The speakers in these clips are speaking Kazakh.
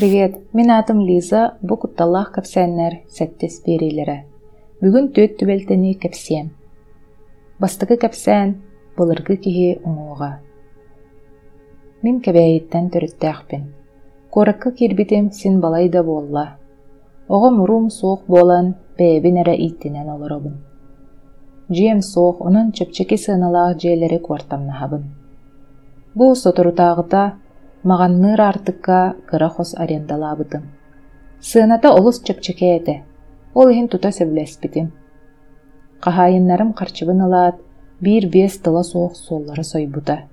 Привет, мен атым Лиза, бу кутталлах капсәннәр сәттес бериләре. Бүгүн төт түбәлтәни кәпсем. Бастыгы кәпсән, былыргы киһи уңуға. Мин кәбәйеттән төрөттәхпин. Коракка кирбитем син балайда болла. Ого мурум суох болан бәйбин әрә иттинен олоробын. Жием суох, онын чөпчеки сыналаах жиэлери квартамнахабын. Бу соторутаагыта мағанныр артыкка кыра хос арендалабытым. Сыната олус чөпчеке эте. Ол иһин тута сөбүлэспитим. Қахайыннарым қарчыбын алаат, бир бес тыла соох суоллары сойбута.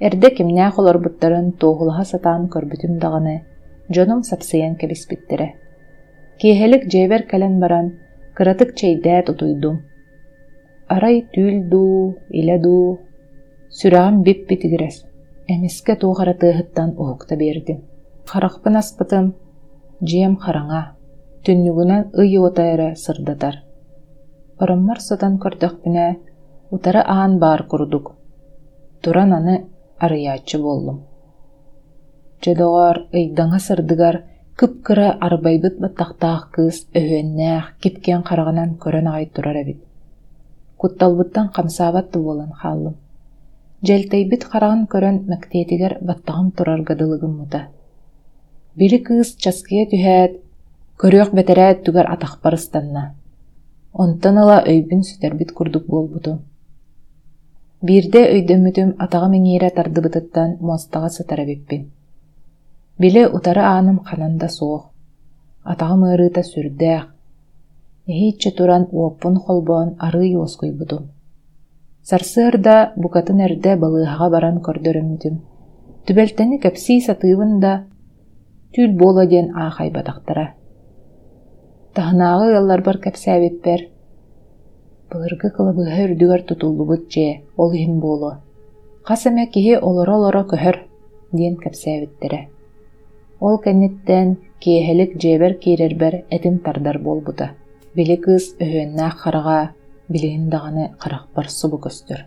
Эрде кимнээх олорбуттарын туоһулаха сатаан көрбүтүм даганы, дьоном сапсыйан кэбиспиттере. Киэһэлик дьэбэр кэлэн баран, кыратык чэйдээт утуйдум. Арай илэ дуу, сүрэҕим бип. Эмискэ туохара тыаһыттан уһукта биэрдим. Харахпын аспытым, жиэм хараңа, түннүгүнэн ый утайра сырдатар. Ороммар сатан көрдөкпүнэ, утары аан баар курдук. Туран аны арыяачы боллум. Жедоғар ыйдаңа сырдыгар кыпкыра арбайбыт баттахтаах кыыс өһүөннээх кипкен қарағанан көрөн аҕай турар эбит. Кутталбыттан камсаабатты буолан хааллым. Жэлтейбит қараған көрөн мәктиэтигер баттағым турар гадылыгым мута. Бири кыыс часкыя түһээт, көрүөх бэтерээт түгар атахпарыстанна. Онтан ыла өйбүн сүтэрбит курдук буолбутум. Бирде өйдөмүтүм атаға меңире тардыбытыттан мостаға сытара биппин. Биле утары aanым хананда суох. Атаға мырыта сүрдээх. Эхиитче туран уоппун холбоон арый оскуйбутум. Сарсыарда букатын эрде балыыһаға баран көрдөрөмүтүм. Түбэлтени кэпсии сатыыбын да түл буола диэн аахайбатахтара. Таһынааҕы ыллар бар кэпсээбиппер. Былыргы кылабыһа үрдүгэр тутуллубут дьэ, ол иһин буолу. Хас эмэ киһи олоро-олоро көһөр диэн кэпсээбиттерэ. Ол кэнниттэн киэһэлик дьиэбэр киирэрбэр этин тардар. Били кыыс өһүөннээх хараҕа билиһин даҕаны харахпар субу көстөр.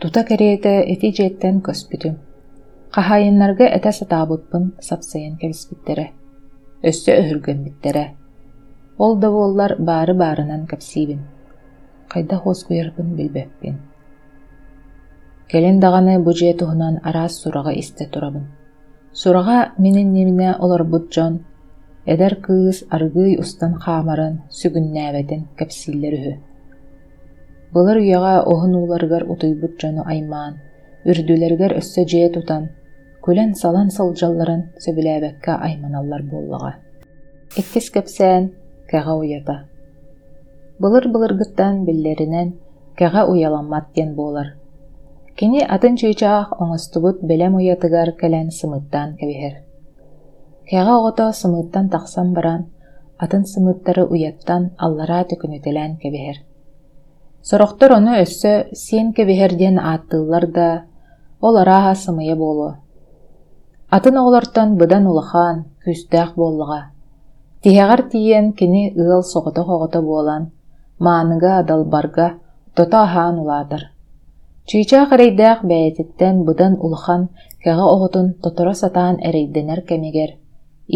Тута кэриэтэ эти дьиэттэн көспүтүм. Хахайыннарга этэ сатаабытпын сапсайын кэбиспиттерэ. Өссө өһүргөнбиттерэ. Ол да буоллар баары баарынан кэпсиибин. Кайда хоос куярбын билбеппин. Келин даганы бу жие туһунан араас сурага исте турабын. Сурага минин немине олорбут дьон, эдер кыыс аргый устан хаамарын сүгүннээбетин кэпсииллер үһү. Былар уяга оһун ууларыгар утуйбут дьону аймаан, үрдүлэригэр өссө жие тутан, күлэн салан сылдьалларын сөбүлээбэккэ айманаллар буоллаҕа. Иккис кэпсээн кэҕа уята. Былыр былыргыттан биллеринен кэҕа уяламмат диэн буолар. Кини атын чыычаах оҥостубут бэлэм уятыгар кэлэн сымыттан кэбиһэр. Кэҕа оҕото сымыттан тахсан баран, атын сымыттары уяттан аллара түкүнүтэлэн кэбиһэр. Сорохтор ону өссө сиэн кэбиһэр диэн ааттыыллар да, ол арааһа буолу. Атын оҕолортон быдан улахан, күстээх буоллаҕа. Тиһэҕэр тиийэн кини ыал соҕото-хоҕото буолан, maaныга адалбарга тота аһаан улаатар. Чыычаах эрейдээх бэйэтиттэн быдан улахан кэҕа оҕотун тоторо сатаан эрейдэнэр кэмигэр,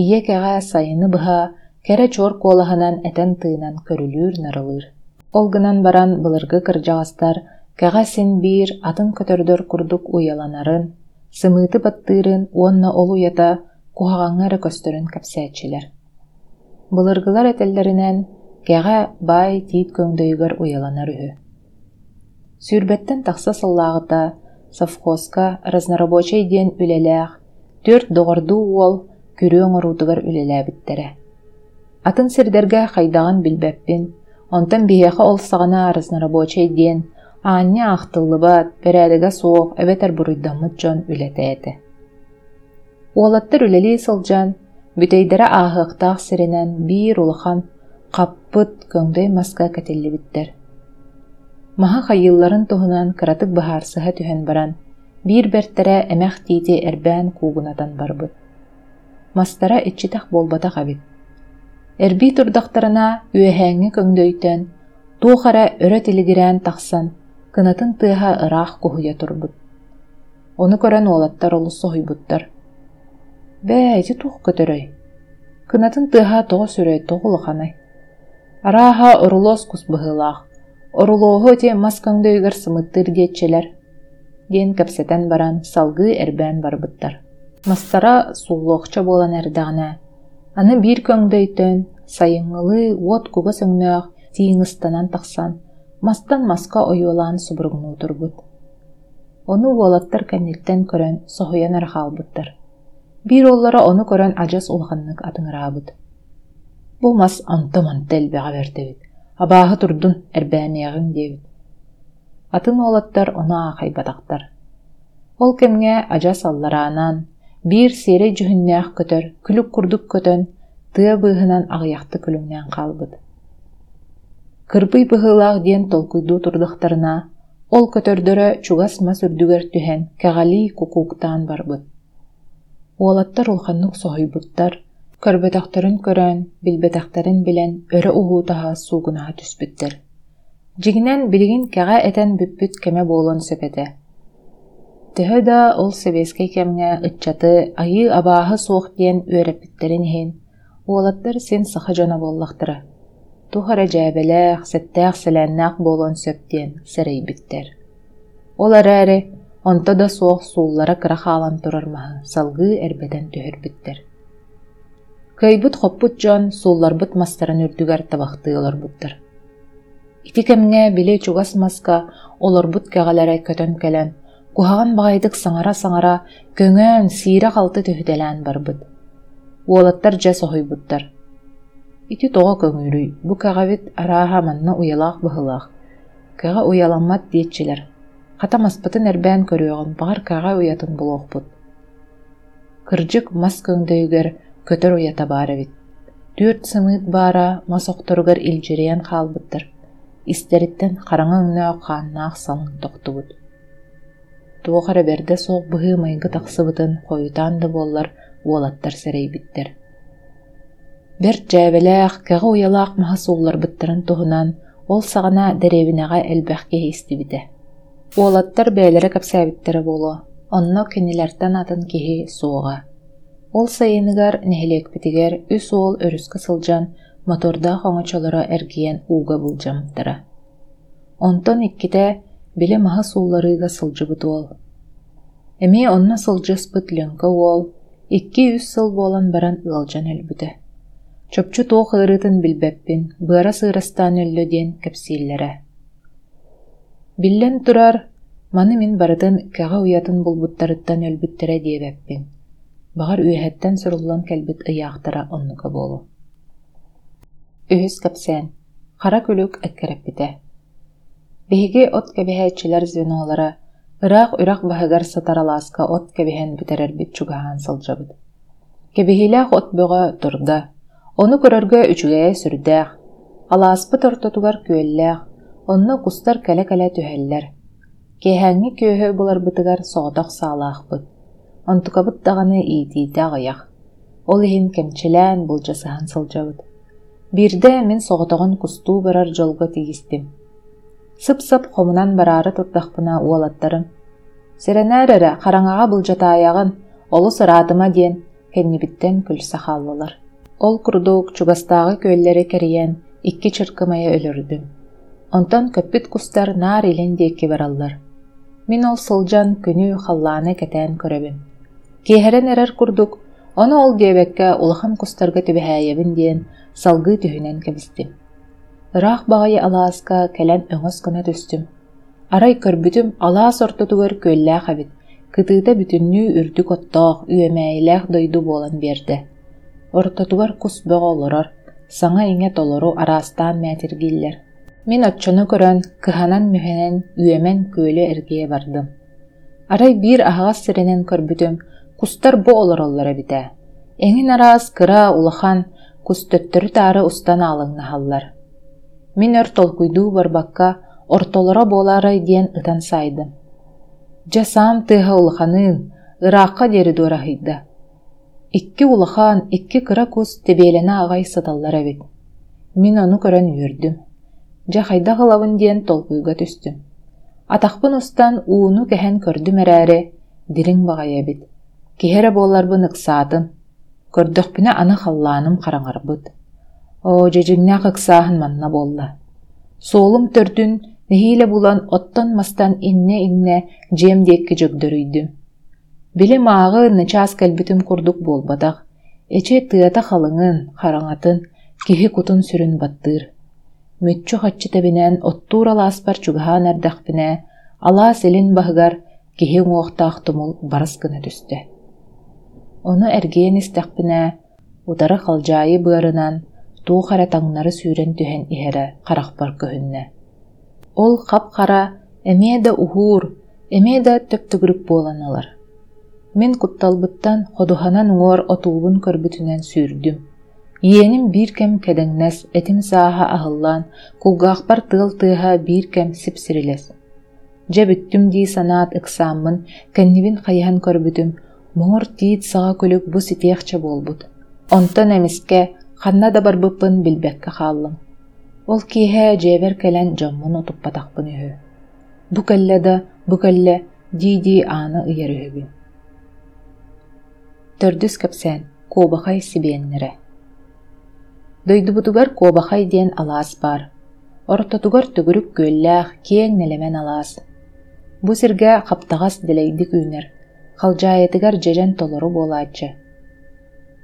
ие кэҕа сайыны быһа кэрэ чуор куолаһынан этэн тыынан көрүлүүр нарылыыр. Ол гынан баран былыргы кырдьаҕастар кэҕа син биир атын көтөрдөр курдук уяланарын, сымыыты баттыырын уонна ол уята куһаҕаҥҥа эрэ көстөрүн кэпсээччилэр. Былыргылар этэллэринэн кэҕэ баай тиит көҥдөйүгөр уяланар үһү. Сүүрбэттэн тахса сыллааҕыта совхозка разнорабочий диэн үлэлээх төрт доҕордуу уол күрүө оҥоруутугар үлэлээбиттерэ. Атын сирдэргэ хайдаҕан билбэппин, онтон биһиэхэ ол саҕана разнорабочий диэн аанньа ахтыллыбат, бэрээдэгэ суох, эбэтэр буруйдаммыт дьон үлэтээти. Уолаттар үлэлии сылдьан, бүтэйдэрэ ааһыахтаах сиринэн биир улахан хаппыт көңдөй маска кэтиллибиттэр. Маха хайылларын туһунан кыратык бахаарсыһа түһэн баран, биир бэртэрэ эмэх тиити эрбээн куугунатан барбыт. Мастара иччитэх болбатах абит. Эрbii турдахтарына үөһээҥҥи көңдөйтөн, туохара өрө тилигирээн тахсан, кынатын тыаһа ыраах куһуйа турбут. Ону көрөн уолаттар олус соһуйбуттар. бәйти тух көтөрөй. Кынатын тыаха тоҕо сүрөй тоҕулаханай арааха орулоос кус быһыылаах. Орулооху те маскаңдөйгөр сымыттыр диэтчелер диэн кэпсэтэн баран салгыы эрбээн барбыттар. Мастара суулуохча буолан эрдэҕинэ аны биир көңдөйтөн сайыҥҥылыы уот куга сөҥнөөх тииҥыстанан тахсан мастан маска ойуолаан субуругнуу турбут ону уолаттар кэнниттен көрөн соһуйан арахаалбыттар биир оллара ону көрөн ажас улаханнык атыҥыраабыт бу мас онто монто элбэҕэ бэртэбит абааһы турдун эрбээмиэҕиҥ диэбит. Атын уолаттар ону аахайбатахтар. Ол кэмҥэ ажас аллараанан биир сиэрэ жүһүннээх көтөр күлүк курдук көтөн тыа быыһынан аҕыйахты күлүҥнээн хаалбыт. Кырбый быһыылаах диэн толкуйдуу турдахтарына ол көтөрдөрө чугас мас үрдүгэр түһэн кэҕалии кукууктаан барбыт. Уолаттар улханнык соһуйбуттар көрбөтөхтөрүн көрөн билбэтэхтэрин билэн өрө уһуутаһа суугунаһа түспүттэр. Дьигинэн билигин кэҕэ этэн бүппүт кэмэ буолан сөпэтэ. Төһө да ол себескей кэмҥэ ыччаты айыы абааһы суох диэн үөрэппиттерин иһин. Уолаттар сен саха дьона буоллахтара. Тухара дьээбэлээх сэттээх сэлээннээх буолан сөп диэн сэрэйбиттэр. Ол эрээри онто да суох сууллара кыра хаалан турармаһы салгыы эрбэтэн түһүрбүттэр Кайбыт хоппут дьон суулларбыт мастарын үрдүгэр табахтыыларбыттар ити кэмҥэ биле чугас маска олорбут кэҕэлэрэ көтөн кэлэн куһаҕан баҕайдык саҥара-саҥара көҥөөн сиирэ халты түһүтэлээн барбыт. Уолаттар дьэ соһуйбуттар. Ити тоҕо көҥүүрүй бу кэҕэбит арааһа манна уялаах быһылаах. Кэҕэ уяламмат диэтчилэр. Хата маспытын көрүөҕүн баҕар кэҕэ уятын булуохпут кырдьык мас көҥдөйүгэр көтөр уята баар эбит түөрт сымыыт баара мас охторугар илдьирэйэн хаалбыттар. Истериттен хараҥа ыҥнöö хааннаах салыҥ тохтубут туохара берде соох быһыы майгы тахсыбытын хойутаан да буоллар уолаттар сэрэйбиттэр бэр дьээбэлээх кэҕэ уялаах маһа суулларбыттарын туһунан ол саҕана дэрэбинэҕэ элбэх киһи истибитэ уолаттар бээлэрэ кэпсээбиттэрэ буолуо онно кинилэртэн атын киһи суоҕа. Ол сайыныгар нэһилиэкпитигэр үс уол өрүскө сылдьан мотордаах оҥочолоро эргиэн ууга булдьаммыттара онтон икките биле маһа суулларыыга сылдьыбыт уол эмиэ онно сылдьыспыт Ленка уол икки үс сыл буолан баран ыалдьан өлбүтэ чопчу туох ырытын билбэппин быара сыырастаан өллө диэн кэпсииллэрэ биллэн турар маны мин барытын кэҕэ уятын булбуттарыттан өлбүттэрэ диэбэппин баҕар үөһэттэн суруллан кэлбит ыйаахтара оннука буолу үһүс кэпсээн хара күлүк эккэрэппитэ биһиги от кэбиһээччилэр звенолара ыраах үрах баһыгар сатаралааска от кэбиһэн бүтэрэрбит чугаһаан сылдьабыт кэбиһилээх от бөҕө турда ону көрөргө үчүгэйэ сүрдээх алааспыт ортотугар күөллээх онно кустар кэлэ-кэлэ түһэллэр киэһээҥҥи күөһө буларбытыгар соҕотох саалаахпыт. Онтукабыт даҕаны иитиитэ аҕыйах. Ол иһин кэмчилээн булдьасыһан сылдьабыт биирдэ мин соҕотоҕун кустуу барар дьолго тигистим. Сып-сып хомунан бараары турдахпына уолаттарым сирэнээрэрэ хараҥаҕа былдьатааягын олус ыраатыма диэн кэннибиттэн күлсэ хааллылар ол курдук чугастаагы күөллэри кэриэн икки чыркымайа өлөрдүм. Онтон көппүт кустар наар илин диэки бараллар. Мин ол сылдьан күнү халлааны кэтээн көрөбүм. Киэһэрэн эрэр курдук ону ол диэбэккэ улахан кустарга түбэһээйэбин диэн салгыы түһүнэн кэбистим. Ыраах баҕайы алааска кэлэн өҥөс гына түстүм арай көрбүтүм алаас ортотугар күөллээх эбит кытыыта бүтүннүү үрдүк оттоох үөмээилээх дойду буолан биэрдэ. Ортотугар кус бөҕө олорор саҥа иҥэ толору араастаан мээтиргииллэр мин оччону көрөн кыһанан мүһэнэн үөмэн күөлү эргие бардым. Арай биир аһаҕас сиренен көрбүтүм кустар бу олороллор эбитэ эҥин араас кыра улахан кустөттөрү таары устан аалыҥнаһаллар Мин өр толкуйдуу барбакка ортолоро болары диэн ытан сайдым. Жасам тыха улаханын, ырааққа дери дуарахыйда. Икки улахан, икки кыра кус тебелена ағай саталлар әбит. Мин ону көрөн үрдүм. Жа хайда ғылавын диэн толкуйга түстүм. Атақпын устан ууну кәһен көрдүм әрәрі, дирин бағай әбит. киһэрэ буолларбын ыксаатым көрдөхпүнэ аны халлааным хараҥарбыт о дьэдьиҥнаах ыксааһын манна буолла. Суолум төрдүн нэһиилэ булан оттон мастан инне-инне дьиэм диэкки дьөгдөрүйдүм били мааҕы начаас кэлбитим курдук буолбатах. Эче тыата халыҥын хараҥатын киһи кутун сүрүн баттыыр. Мүччү хаччы тебинэн оттуур алааспар чугаһаан эрдэхпинэ алаас илин баһыгар киһи уҥуохтаах тумул барыс түстэ. Ону эргиэн истэхпинэ утары халдьаайы быарынан туох эрэ таҥнары сүүрэн түһэн иһэрэ харахпар көһүннэ. Ол хап-хара эмиэ да ухуур эмиэ да төптүгүрүк буоланалар Мен кутталбыттан ходуханан уор отуубун көрбүтүнэн сүүрдүм. Иеним бир кем кэдэҥнэс этим сааһа аһыллаан кулгаахпар тыал тыаһа бир кем сипсирилэс. Дьэ бүттүм дии санаат ыксааммын кэннибин хайыһан көрбүтүм. Моңор тиит саҕа күлүк бу ситиэхчэ буолбут. Онтон эмиске ханна да барбыппын билбэккэ хааллым. Ол киэһэ дьиэбэр кэлэн дьоммун утуппатахпын үһү. Бу кэллэ да бу кэллэ дии-дии ааны ыйар үһүбүн төрдүс кэпсээн куобахай сибиэннэре дойдубутугар куобахай диэн алаас бар. Ортотугар түгүрүк күөллээх киэң нэлэмэн алаас. Бу сиргэ хаптаҕас дилэйдик үүнэр халдьаайытыгар дьэрэн толору буолааччы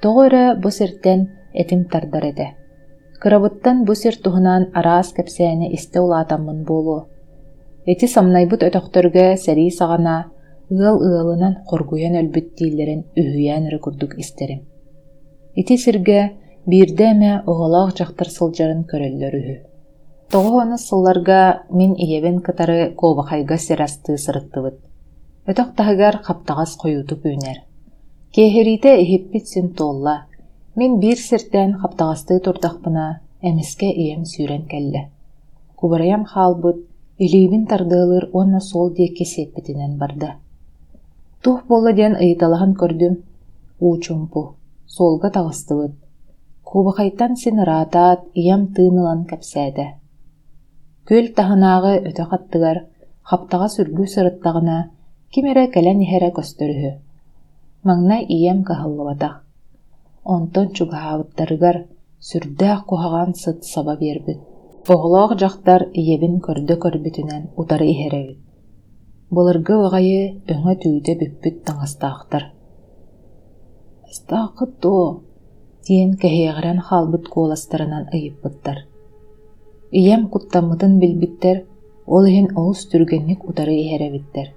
тоҕо эрэ бу сиртэн этим тардар этэ кырабыттан бу сир туһунан араас кэпсээни истэ улаатаммын буолуо. Эти самнайбыт өтөхтөргө сэрии саҕана ыал ыалынан хоргуйан өлбүт дииллерин үһүйээн эрэ курдук истерим ити сиргэ биирдэ эмэ оҕолоох дьахтар сылдьарын көрөллөр үһү. Тоҕо сылларга мин иебин кытары куобахайга сирастыы сырыттыбыт. Өтөх таһыгар хаптаҕас хойутуп үүнэр киэһириитэ иһиппит син туолла Мин бир сиртэн хаптаҕастыы турдахпына эмиске иэм сүүрэн кэллэ. Кубарайам хаалбыт, илиибин тардыылыр онна сол диэкки сиэппитинэн барда. Тух болла диэн ыйыталахан көрдүм. Уучумпу, солга таҕыстыбыт. Кубахайтан син ыраатаат иям тыынылан кэпсээдэ. Күл таһынааҕы өтө хаттыгар, хаптаҕа сүргүү сырыттаҕына кимерэ кэлэн иһэрэ көстөрүһү. Маңнай ием онтон чугаһаабыттарыгар сүрдээх куһаҕаан сыт саба биэрбит. Оҕолоох дьахтар ийэбин көрдө көрбүтүнэн утары иһэрэбит былыргы баҕайы өҥө түүтэ бүппүт таҥастаахтар. Астаахы тоо диэн кэһиэҕэрэн хаалбыт куоластарынан ыйыппыттар. Ийэм куттаммытын билбиттэр ол иһин олус түргэнник утары иһэрэбиттэр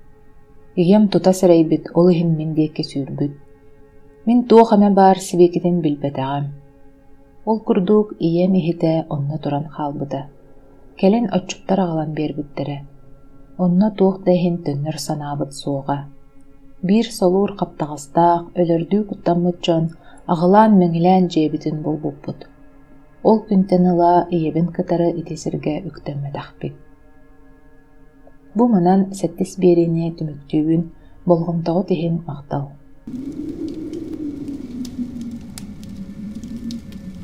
ийэм тута сэрэйбит ол иһин мин диэки сүүрбүт Мин туох аме баар сибекитин билбэтэҕэм. Ол курдук ием иһитэ онно туран хаалбыта. Келен оччуптар аҕалан биэрбиттэрэ. Онно туох дэйин төннөр санаабыт суоҕа. Бир солуур хаптаҕастаах өлөрдүү куттаммыт дьон аҕылаан мэҥилээн дьиэбитин булбуппут. Ол күнтэн ыла иебин кытары итисиргэ үктэммэтэхпит. Бу манан сэттис биэриини түмүктүүбүн болгомтоҕу тиһин мактал